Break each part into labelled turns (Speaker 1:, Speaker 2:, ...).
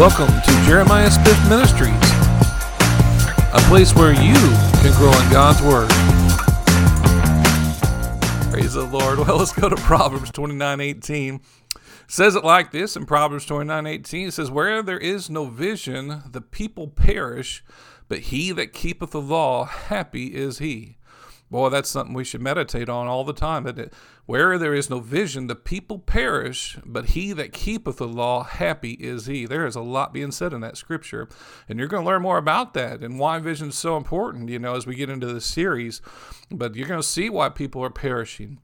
Speaker 1: Welcome to Jeremiah Smith Ministries, a place where you can grow in God's Word. Praise the Lord. Well, let's go to Proverbs 29 18. says it like this in Proverbs 29 18. It says, Where there is no vision, the people perish, but he that keepeth the law, happy is he. Boy, that's something we should meditate on all the time. That where there is no vision, the people perish, but he that keepeth the law, happy is he. There is a lot being said in that scripture, and you're going to learn more about that and why vision is so important. You know, as we get into this series, but you're going to see why people are perishing.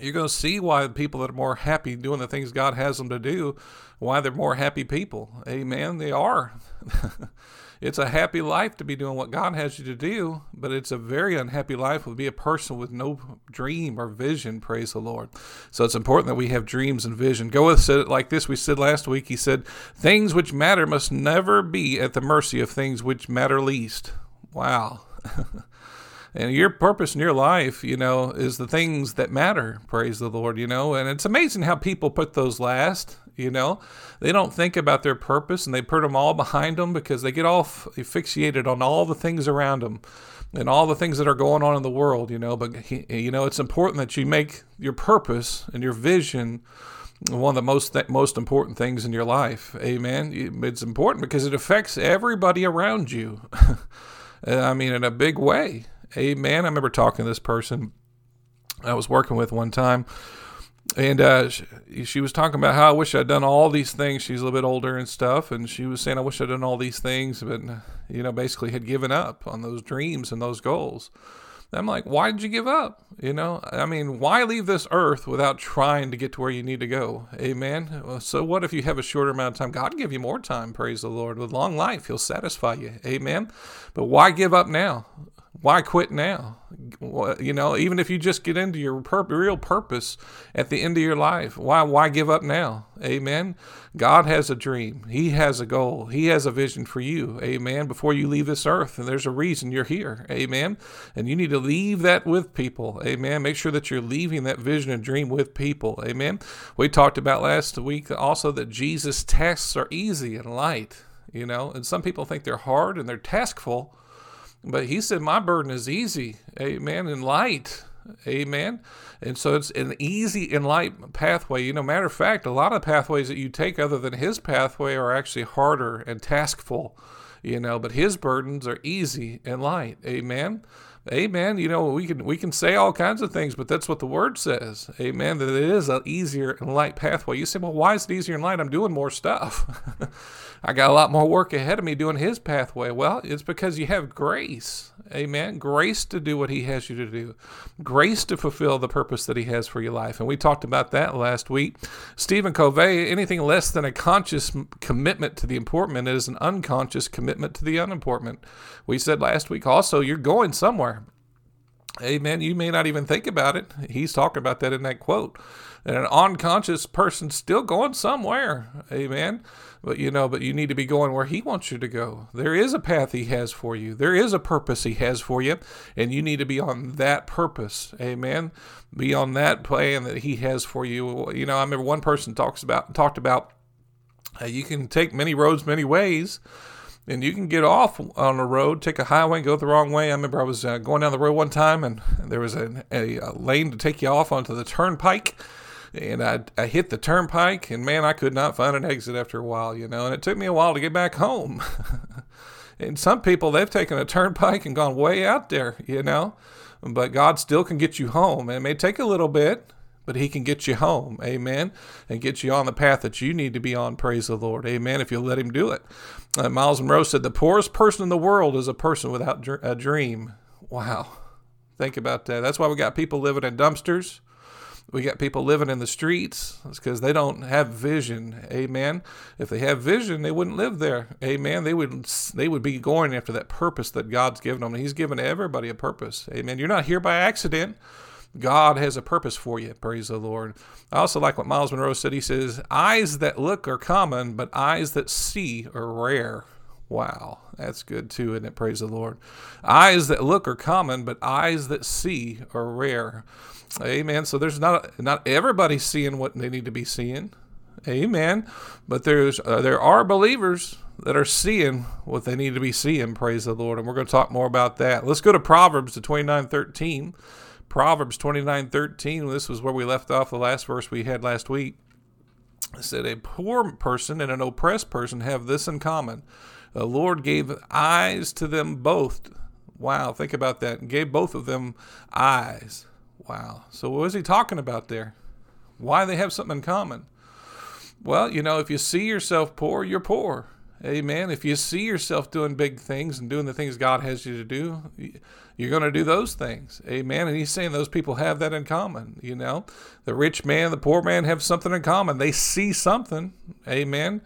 Speaker 1: You're going to see why people that are more happy doing the things God has them to do, why they're more happy people. Amen. They are. It's a happy life to be doing what God has you to do, but it's a very unhappy life to be a person with no dream or vision, praise the Lord. So it's important that we have dreams and vision. Goethe said it like this we said last week. He said, Things which matter must never be at the mercy of things which matter least. Wow. and your purpose in your life, you know, is the things that matter, praise the Lord, you know. And it's amazing how people put those last you know? They don't think about their purpose and they put them all behind them because they get all fixated on all the things around them and all the things that are going on in the world you know? But you know it's important that you make your purpose and your vision one of the most th- most important things in your life. Amen? It's important because it affects everybody around you. Uh, I mean in a big way. Amen? I remember talking to this person i was working with one time and uh, she, she, was talking about how I wish I'd done all these things. She's a little bit older and stuff, and she was saying I wish I'd done all these things, but you know, basically had given up on those dreams and those goals. And I'm like, why did you give up? You know, I mean, why leave this earth without trying to get to where you need to go? Amen. So what if you have a shorter amount of time? God give you more time. Praise the Lord. With long life, He'll satisfy you. Amen. But why give up now? Why quit now? You know, even if you just get into your pur- real purpose at the end of your life, why why give up now? Amen. God has a dream. He has a goal. He has a vision for you. Amen. Before you leave this earth, and there's a reason you're here. Amen. And you need to leave that with people. Amen. Make sure that you're leaving that vision and dream with people. Amen. We talked about last week also that Jesus' tasks are easy and light. You know, and some people think they're hard and they're taskful but he said, My burden is easy, amen, and light. Amen. And so it's an easy and light pathway. You know, matter of fact, a lot of pathways that you take other than his pathway are actually harder and taskful, you know, but his burdens are easy and light. Amen. Amen. You know, we can we can say all kinds of things, but that's what the word says. Amen. That it is an easier and light pathway. You say, well, why is it easier and light? I'm doing more stuff. I got a lot more work ahead of me doing his pathway. Well, it's because you have grace. Amen. Grace to do what he has you to do. Grace to fulfill the purpose that he has for your life. And we talked about that last week. Stephen Covey, anything less than a conscious commitment to the important is an unconscious commitment to the unimportant. We said last week also, you're going somewhere. Amen. You may not even think about it. He's talking about that in that quote. And an unconscious person still going somewhere. Amen. But you know, but you need to be going where he wants you to go. There is a path he has for you. There is a purpose he has for you, and you need to be on that purpose. Amen. Be on that plan that he has for you. You know, I remember one person talks about talked about uh, you can take many roads many ways and you can get off on a road, take a highway, and go the wrong way. I remember I was uh, going down the road one time, and there was a, a, a, lane to take you off onto the turnpike, and I, I hit the turnpike, and man, I could not find an exit after a while, you know, and it took me a while to get back home. and some people, they've taken a turnpike and gone way out there, you know, but God still can get you home. It may take a little bit, but he can get you home. Amen. And get you on the path that you need to be on. Praise the Lord. Amen. If you let him do it. Uh, Myles Munroe said, The poorest person in the world is a person without a dream. Wow. Think about that. That's why we got people living in dumpsters. We got people living in the streets. It's because they don't have vision. Amen. If they have vision, they wouldn't live there. Amen. They would they would be going after that purpose that God's given them. He's given everybody a purpose. Amen. You're not here by accident. God has a purpose for you. Praise the Lord. I also like what Myles Munroe said. He says, Eyes that look are common, but eyes that see are rare. Wow, that's good too, isn't it? Praise the Lord. Eyes that look are common, but eyes that see are rare. Amen. So there's not not everybody seeing what they need to be seeing. Amen. But there's uh, there are believers that are seeing what they need to be seeing. Praise the Lord. And we're going to talk more about that. Let's go to Proverbs to 29:13. Proverbs 29:13. This was where we left off the last verse we had last week. It said, A poor person and an oppressed person have this in common. The Lord gave eyes to them both. Wow, think about that. Gave both of them eyes. Wow. So what is he talking about there? Why they have something in common? Well, you know, if you see yourself poor, you're poor. Amen. If you see yourself doing big things and doing the things God has you to do, you're going to do those things. Amen. And he's saying those people have that in common. You know, the rich man, the poor man have something in common. They see something. Amen.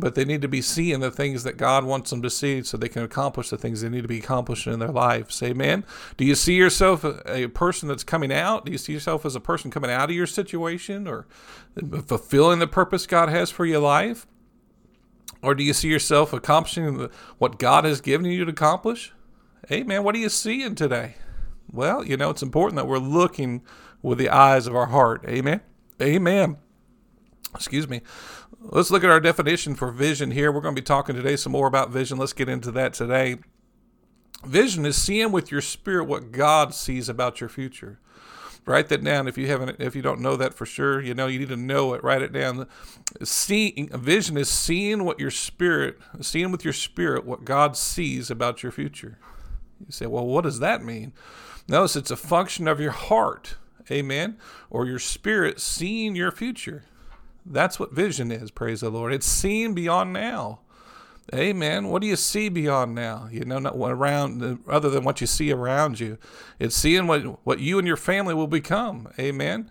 Speaker 1: But they need to be seeing the things that God wants them to see so they can accomplish the things they need to be accomplishing in their lives. Amen. Do you see yourself a person that's coming out? Do you see yourself as a person coming out of your situation or fulfilling the purpose God has for your life? Or do you see yourself accomplishing what God has given you to accomplish? Man, what are you seeing today? Well, you know, it's important that we're looking with the eyes of our heart. Amen. Amen. Excuse me. Let's look at our definition for vision here. We're going to be talking today some more about vision. Let's get into that today. Vision is seeing with your spirit what God sees about your future. Write that down if you haven't if you don't know that for sure. You know you need to know it. Write it down. Seeing vision is seeing what your spirit seeing with your spirit what god sees about your future. You say well what does that mean? Notice it's a function of your heart amen or your spirit seeing your future that's what vision is praise the lord it's seeing beyond now Amen. What do you see beyond now? You know, not around other than what you see around you. It's seeing what what you and your family will become. Amen.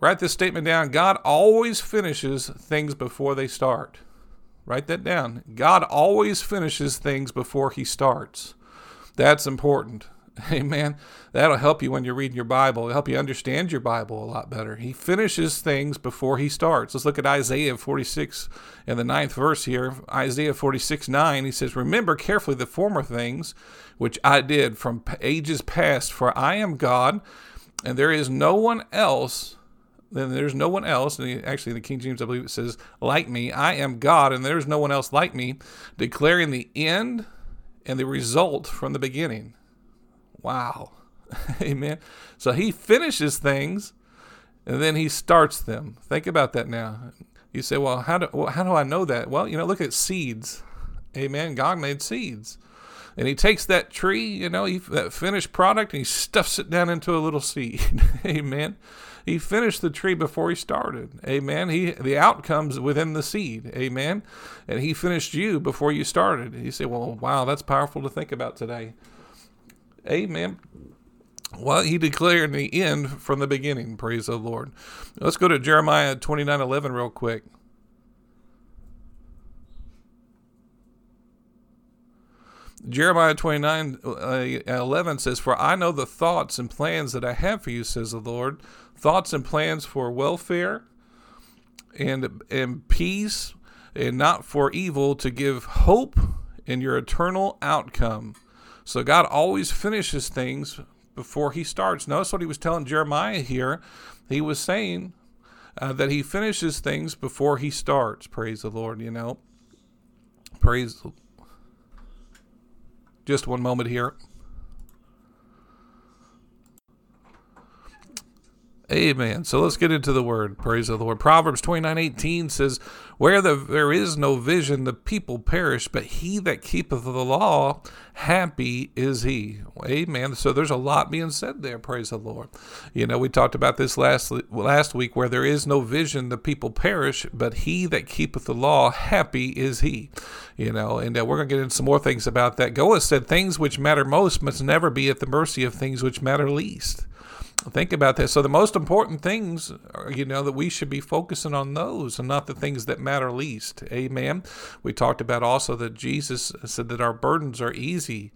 Speaker 1: Write this statement down. God always finishes things before they start. Write that down. God always finishes things before he starts. That's important. Amen. That'll help you when you're reading your Bible. It'll help you understand your Bible a lot better. He finishes things before he starts. Let's look at Isaiah 46 in the ninth verse here. Isaiah 46 9. He says, Remember carefully the former things which I did from ages past, for I am God, and there is no one else. Then there's no one else. And actually, in the King James, I believe it says, like me. I am God, and there's no one else like me, declaring the end and the result from the beginning. Wow. Amen. So he finishes things and then he starts them. Think about that now. You say, well, how do, well, how do I know that? Well, you know, look at seeds. Amen. God made seeds. And he takes that tree, you know, he, that finished product, and he stuffs it down into a little seed. Amen. He finished the tree before he started. Amen. He the outcomes within the seed. Amen. And he finished you before you started. You say, well, wow, that's powerful to think about today. Amen. Well, he declared the end from the beginning. Praise the Lord. Let's go to Jeremiah 29 11 real quick. Jeremiah 29 uh, 11 says, For I know the thoughts and plans that I have for you, says the Lord. Thoughts and plans for welfare and, and peace, and not for evil, to give hope in your eternal outcome. So God always finishes things before he starts. Notice what he was telling Jeremiah here. He was saying uh, that he finishes things before he starts. Praise the Lord, you know. Praise. Just one moment here. Amen. So let's get into the word. Praise the Lord. Proverbs 29 18 says, Where the, there is no vision, the people perish, but he that keepeth the law, happy is he. Amen. So there's a lot being said there. Praise the Lord. You know, we talked about this last, last week where there is no vision, the people perish, but he that keepeth the law, happy is he. You know, and uh, we're going to get into some more things about that. Goethe said, Things which matter most must never be at the mercy of things which matter least. Think about this. So the most important things, are, you know, that we should be focusing on those and not the things that matter least. Amen. We talked about also that Jesus said that our burdens are easy.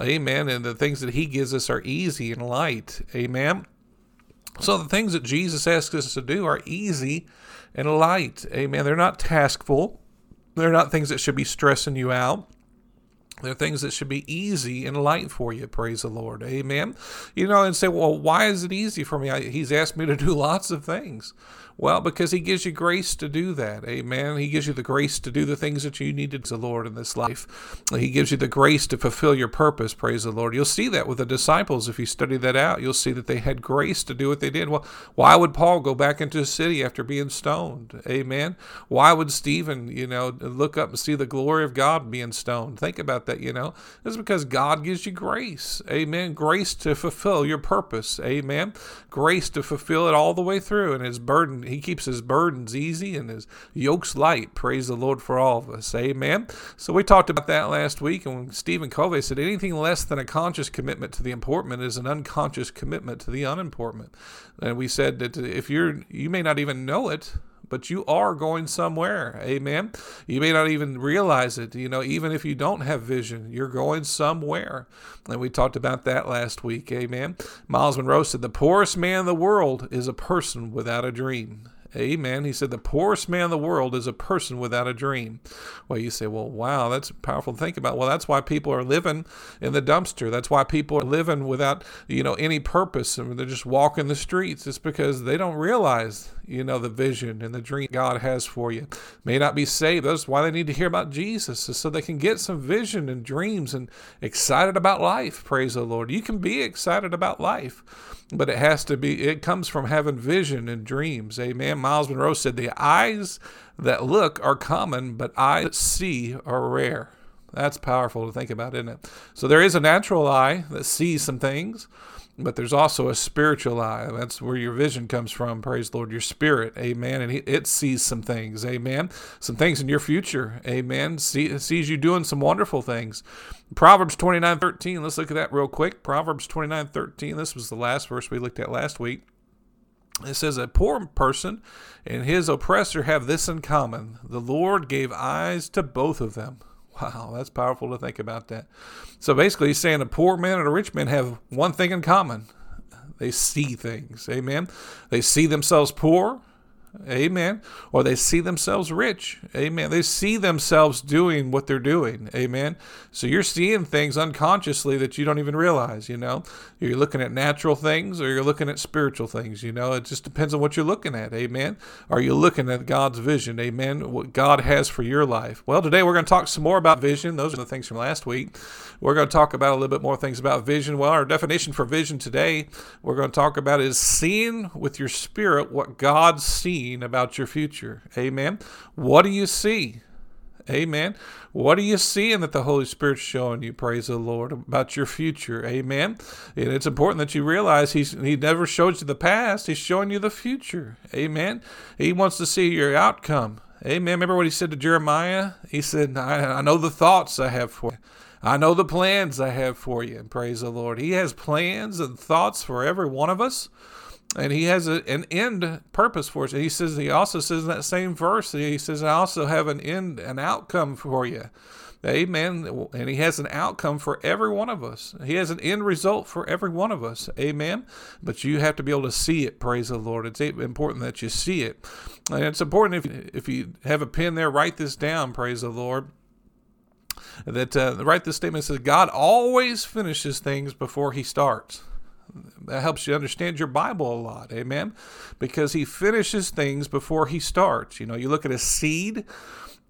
Speaker 1: Amen. And the things that he gives us are easy and light. Amen. So the things that Jesus asks us to do are easy and light. Amen. They're not taskful. They're not things that should be stressing you out. They're things that should be easy and light for you. Praise the Lord. Amen. You know, and say, well, why is it easy for me? I, he's asked me to do lots of things. Well, because He gives you grace to do that. Amen. He gives you the grace to do the things that you needed to the Lord in this life. He gives you the grace to fulfill your purpose. Praise the Lord. You'll see that with the disciples. If you study that out, you'll see that they had grace to do what they did. Well, why would Paul go back into the city after being stoned? Amen. Why would Stephen, you know, look up and see the glory of God being stoned? Think about that, you know. It's because God gives you grace. Amen. Grace to fulfill your purpose. Amen. Grace to fulfill it all the way through. And his burden he keeps his burdens easy and his yokes light. Praise the Lord for all of us. Amen. So we talked about that last week, and Stephen Covey said anything less than a conscious commitment to the important is an unconscious commitment to the unimportant. And we said that if you're, you may not even know it, but you are going somewhere. Amen. You may not even realize it. You know, even if you don't have vision, you're going somewhere. And we talked about that last week. Amen. Myles Munroe said, The poorest man in the world is a person without a dream. Amen. He said, The poorest man in the world is a person without a dream. Well, you say, Well, wow, that's powerful to think about. Well, that's why people are living in the dumpster. That's why people are living without, you know, any purpose. I mean, they're just walking the streets. It's because they don't realize, you know, the vision and the dream God has for you. May not be saved. That's why they need to hear about Jesus, so they can get some vision and dreams and excited about life. Praise the Lord. You can be excited about life but it has to be it comes from having vision and dreams amen Myles Munroe said the eyes that look are common but eyes that see are rare that's powerful to think about isn't it so there is a natural eye that sees some things but there's also a spiritual eye. That's where your vision comes from. Praise the Lord, your spirit. Amen. And it sees some things. Amen. Some things in your future. Amen. See, sees you doing some wonderful things. Proverbs 29 13. Let's look at that real quick. Proverbs 29 13. This was the last verse we looked at last week. It says, A poor person and his oppressor have this in common the Lord gave eyes to both of them. Wow, that's powerful to think about that. So basically, he's saying a poor man and a rich man have one thing in common they see things. Amen. They see themselves poor Amen. Or they see themselves rich. Amen. They see themselves doing what they're doing. Amen. So you're seeing things unconsciously that you don't even realize, you know. You're looking at natural things or you're looking at spiritual things, you know. It just depends on what you're looking at. Amen. Are you looking at God's vision? Amen. What God has for your life. Well, today we're going to talk some more about vision. Those are the things from last week. We're going to talk about a little bit more things about vision. Well, our definition for vision today, we're going to talk about is seeing with your spirit what God sees about your future. Amen. What do you see? Amen. What are you seeing that the Holy Spirit's showing you? Praise the Lord about your future. Amen. And it's important that you realize He's He never shows you the past. He's showing you the future. Amen. He wants to see your outcome. Amen. Remember what He said to Jeremiah? He said, "I, I know the thoughts I have for you." I know the plans I have for you. And praise the Lord. He has plans and thoughts for every one of us and he has a, an end purpose for us. he says he also says in that same verse, he says, I also have an end, an outcome for you. Amen. And he has an outcome for every one of us. He has an end result for every one of us. Amen. But you have to be able to see it. Praise the Lord. It's important that you see it. And it's important if, if you have a pen there, write this down. Praise the Lord that uh, write this statement says God always finishes things before he starts that helps you understand your Bible a lot. Amen. Because he finishes things before he starts. You know, you look at a seed.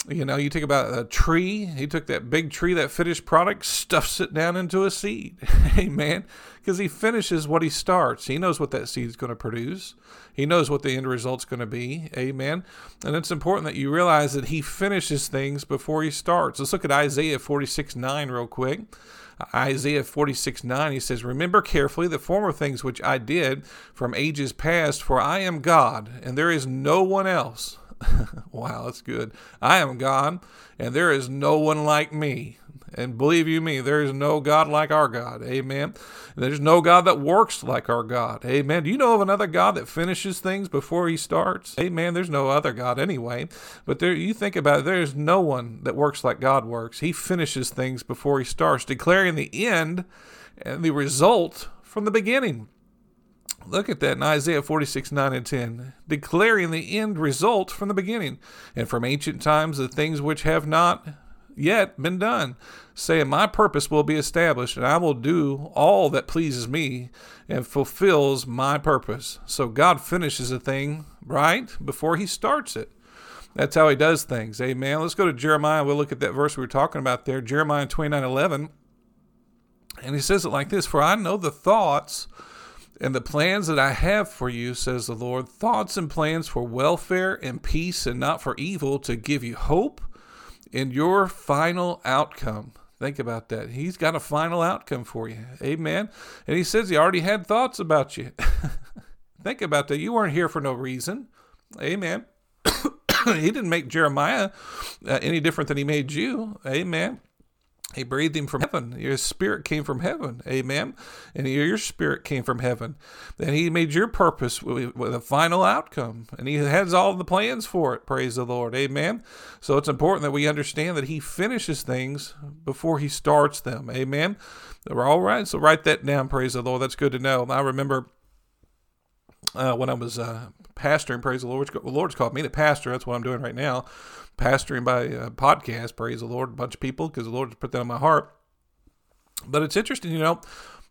Speaker 1: You know, you think about a tree. He took that big tree, that finished product, stuffs it down into a seed. Amen. Because he finishes what he starts. He knows what that seed's going to produce. He knows what the end result's going to be. Amen. And it's important that you realize that he finishes things before he starts. Let's look at Isaiah 46 9 real quick. Isaiah 46 9, he says, Remember carefully the former things which I did from ages past, for I am God, and there is no one else. wow, that's good. I am God, and there is no one like me. And believe you me, there is no God like our God. Amen. There's no God that works like our God. Amen. Do you know of another God that finishes things before he starts? Amen. There's no other God anyway. But there you think about it, there's no one that works like God works. He finishes things before he starts, declaring the end and the result from the beginning. Look at that in Isaiah 46, 9 and 10, declaring the end result from the beginning, and from ancient times the things which have not yet been done, saying, My purpose will be established, and I will do all that pleases me and fulfills my purpose. So God finishes a thing, right, before he starts it. That's how he does things. Amen. Let's go to Jeremiah. We'll look at that verse we were talking about there. Jeremiah 29 11. And he says it like this For I know the thoughts and the plans that I have for you, says the Lord, thoughts and plans for welfare and peace and not for evil, to give you hope in your final outcome. Think about that. He's got a final outcome for you. Amen. And he says he already had thoughts about you. Think about that. You weren't here for no reason. Amen. he didn't make Jeremiah uh, any different than he made you. Amen. He breathed him from heaven. Your spirit came from heaven. Amen. And your spirit came from heaven. And he made your purpose with, with, a final outcome. And he has all the plans for it. Praise the Lord. Amen. So it's important that we understand that he finishes things before he starts them. Amen. All right. So write that down. Praise the Lord. That's good to know. I remember uh, when I was uh, pastoring, praise the Lord. The Lord's called me to pastor. That's what I'm doing right now, pastoring by uh, podcast. Praise the Lord, a bunch of people because the Lord put that on my heart. But it's interesting, you know.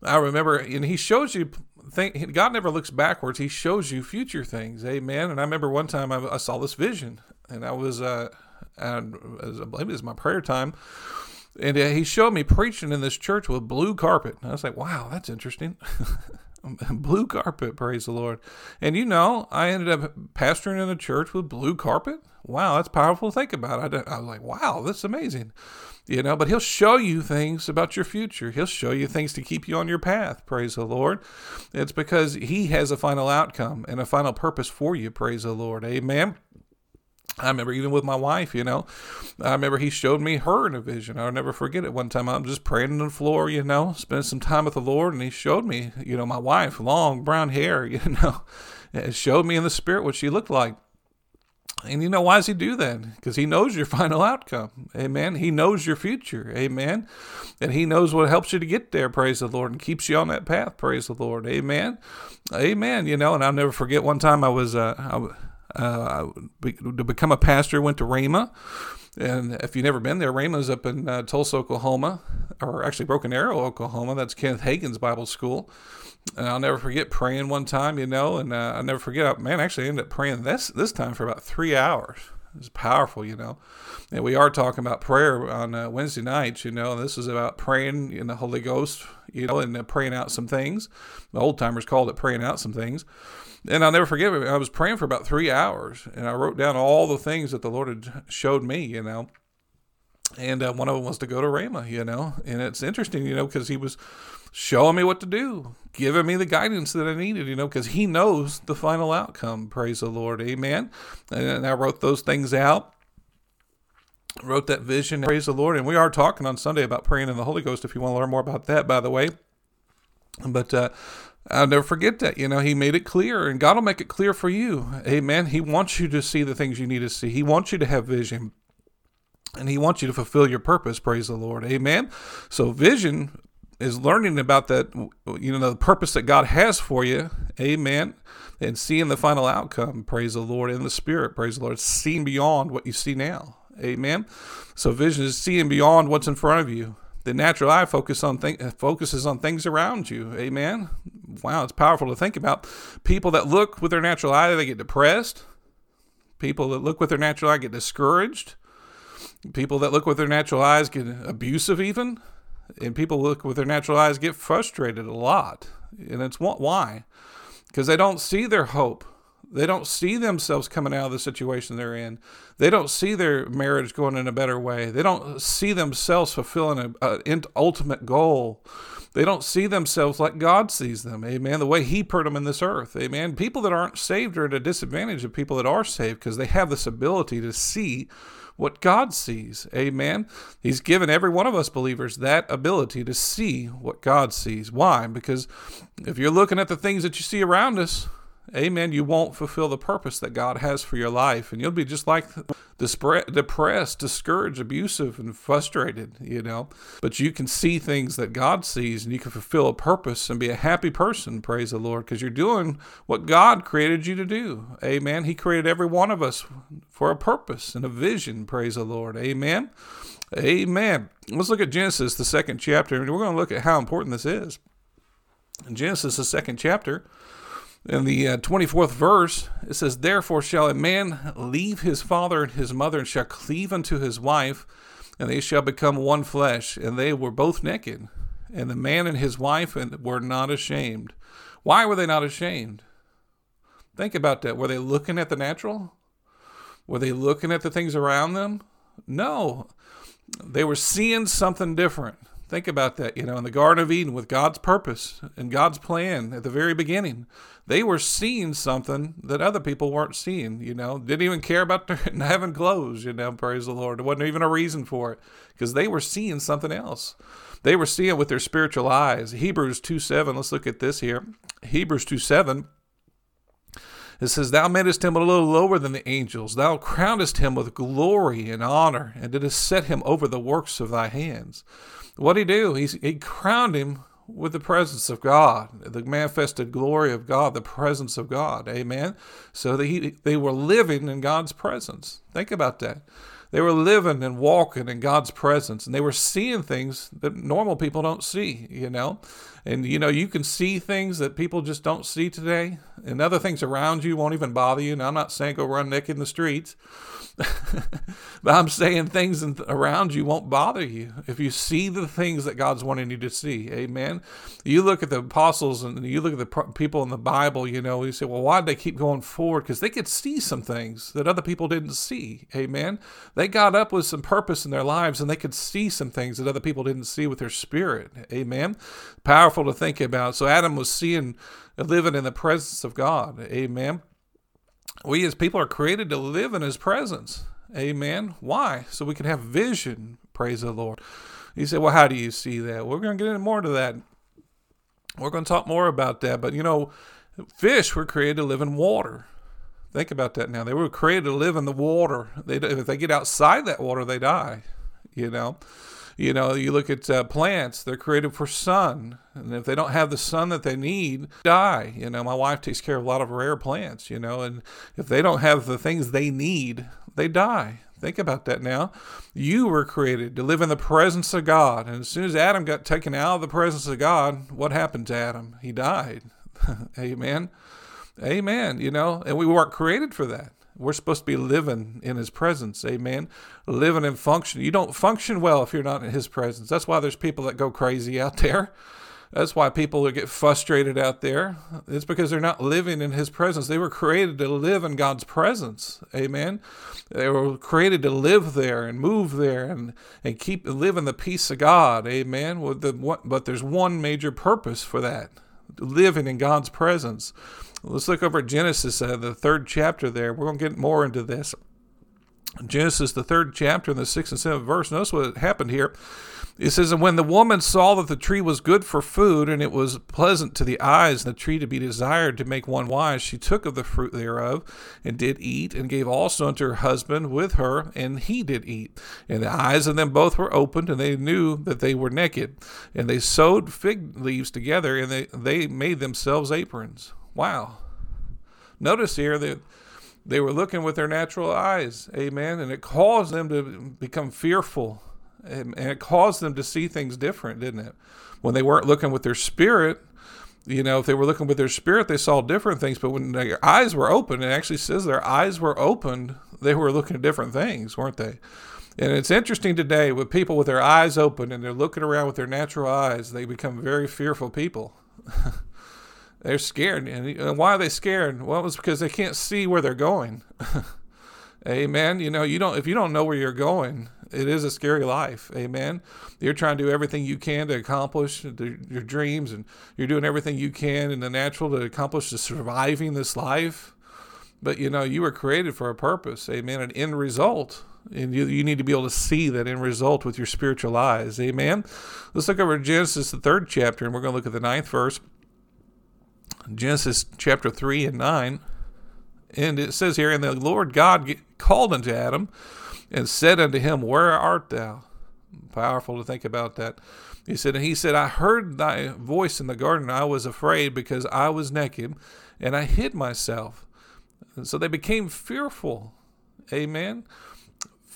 Speaker 1: I remember, and He shows you. Think, God never looks backwards. He shows you future things. Amen. And I remember one time I, I saw this vision, and I was, uh, I believe it was my prayer time. And uh, he showed me preaching in this church with blue carpet. And I was like, wow, that's interesting. blue carpet, praise the Lord. And you know, I ended up pastoring in a church with blue carpet. Wow, that's powerful to think about. I, I was like, wow, that's amazing. You know, but he'll show you things about your future. He'll show you things to keep you on your path. Praise the Lord. It's because he has a final outcome and a final purpose for you. Praise the Lord. Amen. I remember even with my wife, you know, I remember he showed me her in a vision. I'll never forget it. One time I'm just praying on the floor, you know, spending some time with the Lord, and he showed me, you know, my wife, long brown hair, you know, it showed me in the spirit what she looked like. And you know, why does he do that? Because he knows your final outcome. Amen. He knows your future. Amen. And he knows what helps you to get there. Praise the Lord. And keeps you on that path. Praise the Lord. Amen. Amen. You know, and I'll never forget one time I was, uh, I, uh, to become a pastor, went to Rhema. And if you've never been there, Rhema's up in uh, Tulsa, Oklahoma, or actually Broken Arrow, Oklahoma. That's Kenneth Hagin's Bible school. And I'll never forget praying one time, you know, and uh, I'll never forget, man, actually I ended up praying this, this time for about three hours. It was powerful, you know. And we are talking about prayer on uh, Wednesday nights, you know. This is about praying in the Holy Ghost, you know, and uh, praying out some things. The old timers called it praying out some things. And I'll never forget it. I was praying for about three hours, and I wrote down all the things that the Lord had showed me, you know. And uh, one of them was to go to Rhema, you know. And it's interesting, you know, because he was showing me what to do, giving me the guidance that I needed, you know, because he knows the final outcome. Praise the Lord. Amen. And I wrote those things out wrote that vision. Praise the Lord. And we are talking on Sunday about praying in the Holy Ghost if you want to learn more about that, by the way. But uh, I'll never forget that. You know, he made it clear, and God will make it clear for you. Amen. He wants you to see the things you need to see, He wants you to have vision, and He wants you to fulfill your purpose. Praise the Lord. Amen. So, vision is learning about that, you know, the purpose that God has for you. Amen. And seeing the final outcome. Praise the Lord. In the Spirit. Praise the Lord. Seeing beyond what you see now. Amen. So, vision is seeing beyond what's in front of you. The natural eye focus on th- uh, focuses on things around you. Amen. Wow, it's powerful to think about. People that look with their natural eye, they get depressed. People that look with their natural eye get discouraged. People that look with their natural eyes get abusive, even. And people look with their natural eyes get frustrated a lot. And it's why? Because they don't see their hope they don't see themselves coming out of the situation they're in. They don't see their marriage going in a better way. They don't see themselves fulfilling an ultimate goal. They don't see themselves like God sees them. Amen. The way He put them in this earth. Amen. People that aren't saved are at a disadvantage of people that are saved because they have this ability to see what God sees. Amen. He's given every one of us believers that ability to see what God sees. Why? Because if you're looking at the things that you see around us, amen, you won't fulfill the purpose that God has for your life. And you'll be just like depressed, discouraged, abusive, and frustrated, you know. But you can see things that God sees and you can fulfill a purpose and be a happy person, praise the Lord, because you're doing what God created you to do. Amen. He created every one of us for a purpose and a vision, praise the Lord. Amen. Amen. Let's look at Genesis, the second chapter, and we're going to look at how important this is. In Genesis, the second chapter, in the uh, 24th verse, it says, Therefore shall a man leave his father and his mother, and shall cleave unto his wife, and they shall become one flesh. And they were both naked. And the man and his wife were not ashamed. Why were they not ashamed? Think about that. Were they looking at the natural? Were they looking at the things around them? No. They were seeing something different. Think about that, you know, in the Garden of Eden with God's purpose and God's plan at the very beginning. They were seeing something that other people weren't seeing, you know, didn't even care about their, having clothes, you know, praise the Lord. There wasn't even a reason for it because they were seeing something else. They were seeing with their spiritual eyes. Hebrews 2 7, let's look at this here. Hebrews 2 7 it says, Thou madest him a little lower than the angels. Thou crownest him with glory and honor, and didst set him over the works of thy hands. What did he do? He, he crowned him with the presence of God, the manifested glory of God, the presence of God. Amen. So that he, they were living in God's presence. Think about that. They were living and walking in God's presence and they were seeing things that normal people don't see, you know. And you know, you can see things that people just don't see today, and other things around you won't even bother you. Now, I'm not saying go run naked in the streets, but I'm saying things around you won't bother you if you see the things that God's wanting you to see. Amen. You look at the apostles and you look at the people in the Bible, you know, you say, well, why did they keep going forward? Because they could see some things that other people didn't see. Amen. They got up with some purpose in their lives and they could see some things that other people didn't see with their spirit. Amen. Powerful to think about. So Adam was seeing, living in the presence of God. Amen. We as people are created to live in his presence. Amen. Why? So we can have vision. Praise the Lord. You say, well, how do you see that? We're going to get into more to that. We're going to talk more about that. But you know, fish were created to live in water. Think about that now. They were created to live in the water. They, if they get outside that water, they die. You know, you know, you look at uh, plants; they're created for sun, and if they don't have the sun that they need, die. You know, my wife takes care of a lot of rare plants. You know, and if they don't have the things they need, they die. Think about that now. You were created to live in the presence of God. And as soon as Adam got taken out of the presence of God, what happened to Adam? He died. Amen. Amen. You know, and we weren't created for that. We're supposed to be living in his presence. Amen. Living and function. You don't function well if you're not in his presence. That's why there's people that go crazy out there. That's why people get frustrated out there. It's because they're not living in His presence. They were created to live in God's presence. Amen. They were created to live there and move there and, and keep living the peace of God. Amen. But there's one major purpose for that living in God's presence. Let's look over Genesis, uh, the third chapter there. We're going to get more into this. Genesis, the third chapter, in the sixth and seventh verse. Notice what happened here. It says, And when the woman saw that the tree was good for food, and it was pleasant to the eyes, and the tree to be desired to make one wise, she took of the fruit thereof, and did eat, and gave also unto her husband with her, and he did eat. And the eyes of them both were opened, and they knew that they were naked. And they sewed fig leaves together, and they, they made themselves aprons. Wow. Notice here that they were looking with their natural eyes. Amen. And it caused them to become fearful and, it caused them to see things different, didn't it? When they weren't looking with their spirit, you know, if they were looking with their spirit, they saw different things. But when their eyes were open, it actually says their eyes were opened, they were looking at different things, weren't they? And it's interesting today with people with their eyes open and they're looking around with their natural eyes, they become very fearful people. they're scared. And why are they scared? Well, it's because they can't see where they're going. Amen. You know, you don't if you don't know where you're going, it is a scary life. Amen. You're trying to do everything you can to accomplish your dreams, and you're doing everything you can in the natural to accomplish the surviving this life. But you know, you were created for a purpose. Amen. An end result. And you, you need to be able to see that end result with your spiritual eyes. Amen. Let's look over Genesis, the third chapter, and we're going to look at the ninth verse. Genesis chapter 3 and 9. And it says here, And the Lord God called unto Adam and said unto him, Where art thou? Powerful to think about that. He said, and he said, I heard thy voice in the garden. I was afraid because I was naked, and I hid myself. And so they became fearful. Amen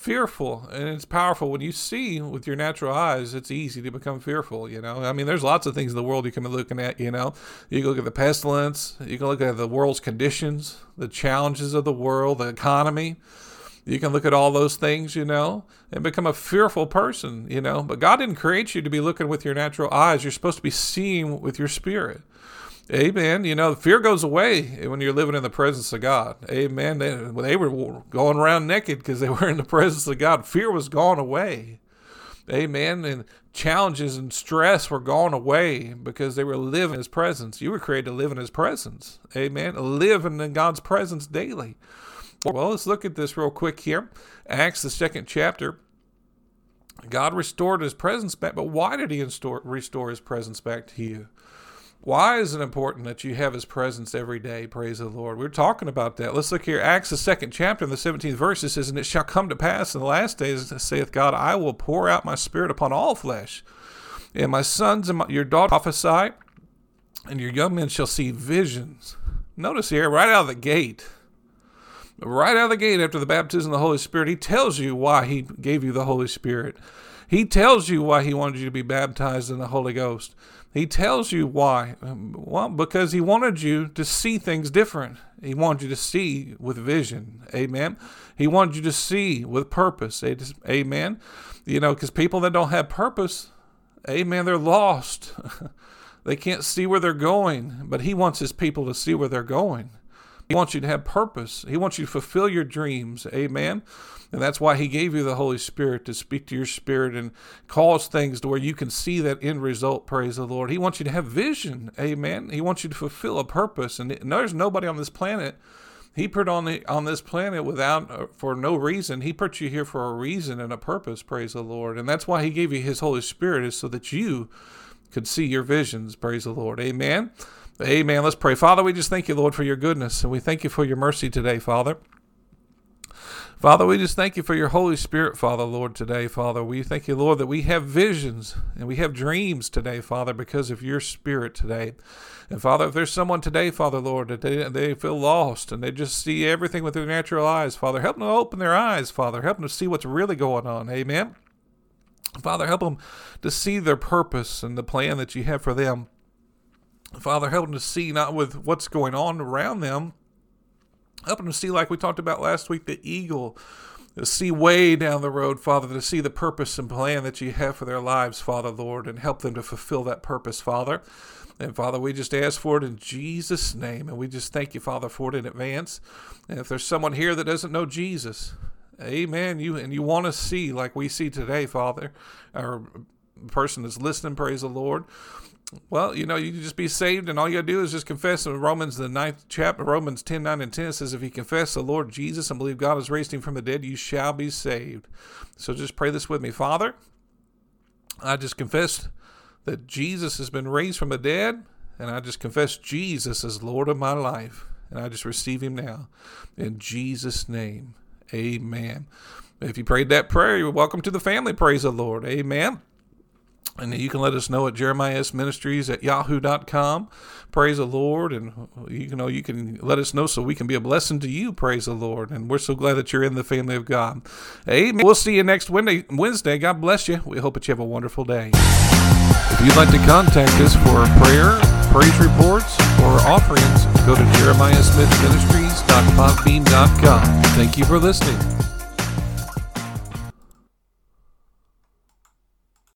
Speaker 1: fearful and it's powerful. When you see with your natural eyes it's easy to become fearful you know? I mean there's lots of things in the world you can be looking at you know? You can look at the pestilence you can look at the world's conditions the challenges of the world the economy. You can look at all those things you know and become a fearful person you know? But god didn't create you to be looking with your natural eyes. You're supposed to be seeing with your spirit Amen. You know, fear goes away when you're living in the presence of God. Amen. They, they were going around naked because they were in the presence of God. Fear was gone away. Amen. And challenges and stress were gone away because they were living in His presence. You were created to live in His presence. Amen. Living in God's presence daily. Well, let's look at this real quick here. Acts, the second chapter. God restored His presence back, but why did He restore His presence back to you? Why is it important that you have his presence every day? Praise the Lord. We're talking about that. Let's look here. Acts, the second chapter, in the 17th verse, it says, And it shall come to pass in the last days, saith God, I will pour out my spirit upon all flesh. And my sons and my, your daughters prophesy, and your young men shall see visions. Notice here, right out of the gate, right out of the gate after the baptism of the Holy Spirit, he tells you why he gave you the Holy Spirit. He tells you why he wanted you to be baptized in the Holy Ghost. He tells you why. Um, well, because he wanted you to see things different. He wanted you to see with vision. Amen. He wanted you to see with purpose. Amen. You know, because people that don't have purpose, amen, they're lost. they can't see where they're going, but he wants his people to see where they're going. He wants you to have purpose. He wants you to fulfill your dreams. Amen. And that's why he gave you the Holy Spirit to speak to your spirit and cause things to where you can see that end result. Praise the Lord. He wants you to have vision. Amen. He wants you to fulfill a purpose. And there's nobody on this planet. He put on the, on this planet without uh, for no reason. He put you here for a reason and a purpose. Praise the Lord. And that's why he gave you his Holy Spirit is so that you could see your visions. Praise the Lord. Amen. Amen. Let's pray. Father, we just thank you, Lord, for your goodness. And we thank you for your mercy today, Father. Father, we just thank you for your Holy Spirit, Father, Lord, today, Father. We thank you, Lord, that we have visions and we have dreams today, Father, because of your Spirit today. And Father, if there's someone today, Father, Lord, that they, they feel lost and they just see everything with their natural eyes, Father, help them to open their eyes, Father. Help them to see what's really going on. Amen. Father, help them to see their purpose and the plan that you have for them. Father, help them to see not with what's going on around them, Help them to see, like we talked about last week, the eagle, to see way down the road, Father, to see the purpose and plan that you have for their lives, Father, Lord, and help them to fulfill that purpose, Father. And Father, we just ask for it in Jesus' name. And we just thank you, Father, for it in advance. And if there's someone here that doesn't know Jesus, amen, you and you want to see like we see today, Father, or person that's listening, praise the Lord. Well, you know, you just be saved, and all you got to do is just confess. In Romans, the ninth chapter, Romans 10 9 and 10 says, If you confess the Lord Jesus and believe God has raised him from the dead, you shall be saved. So just pray this with me. Father, I just confess that Jesus has been raised from the dead, and I just confess Jesus as Lord of my life, and I just receive him now. In Jesus' name, amen. If you prayed that prayer, you're welcome to the family. Praise the Lord. Amen. And you can let us know at Jeremiah Ministries at yahoo.com. Praise the Lord. And you know, you can let us know so we can be a blessing to you. Praise the Lord. And we're so glad that you're in the family of God. Amen. We'll see you next Wednesday. Wednesday. God bless you. We hope that you have a wonderful day. If you'd like to contact us for prayer, praise reports, or offerings, go to jeremiahsmithministries.podbean.com. Thank you for listening.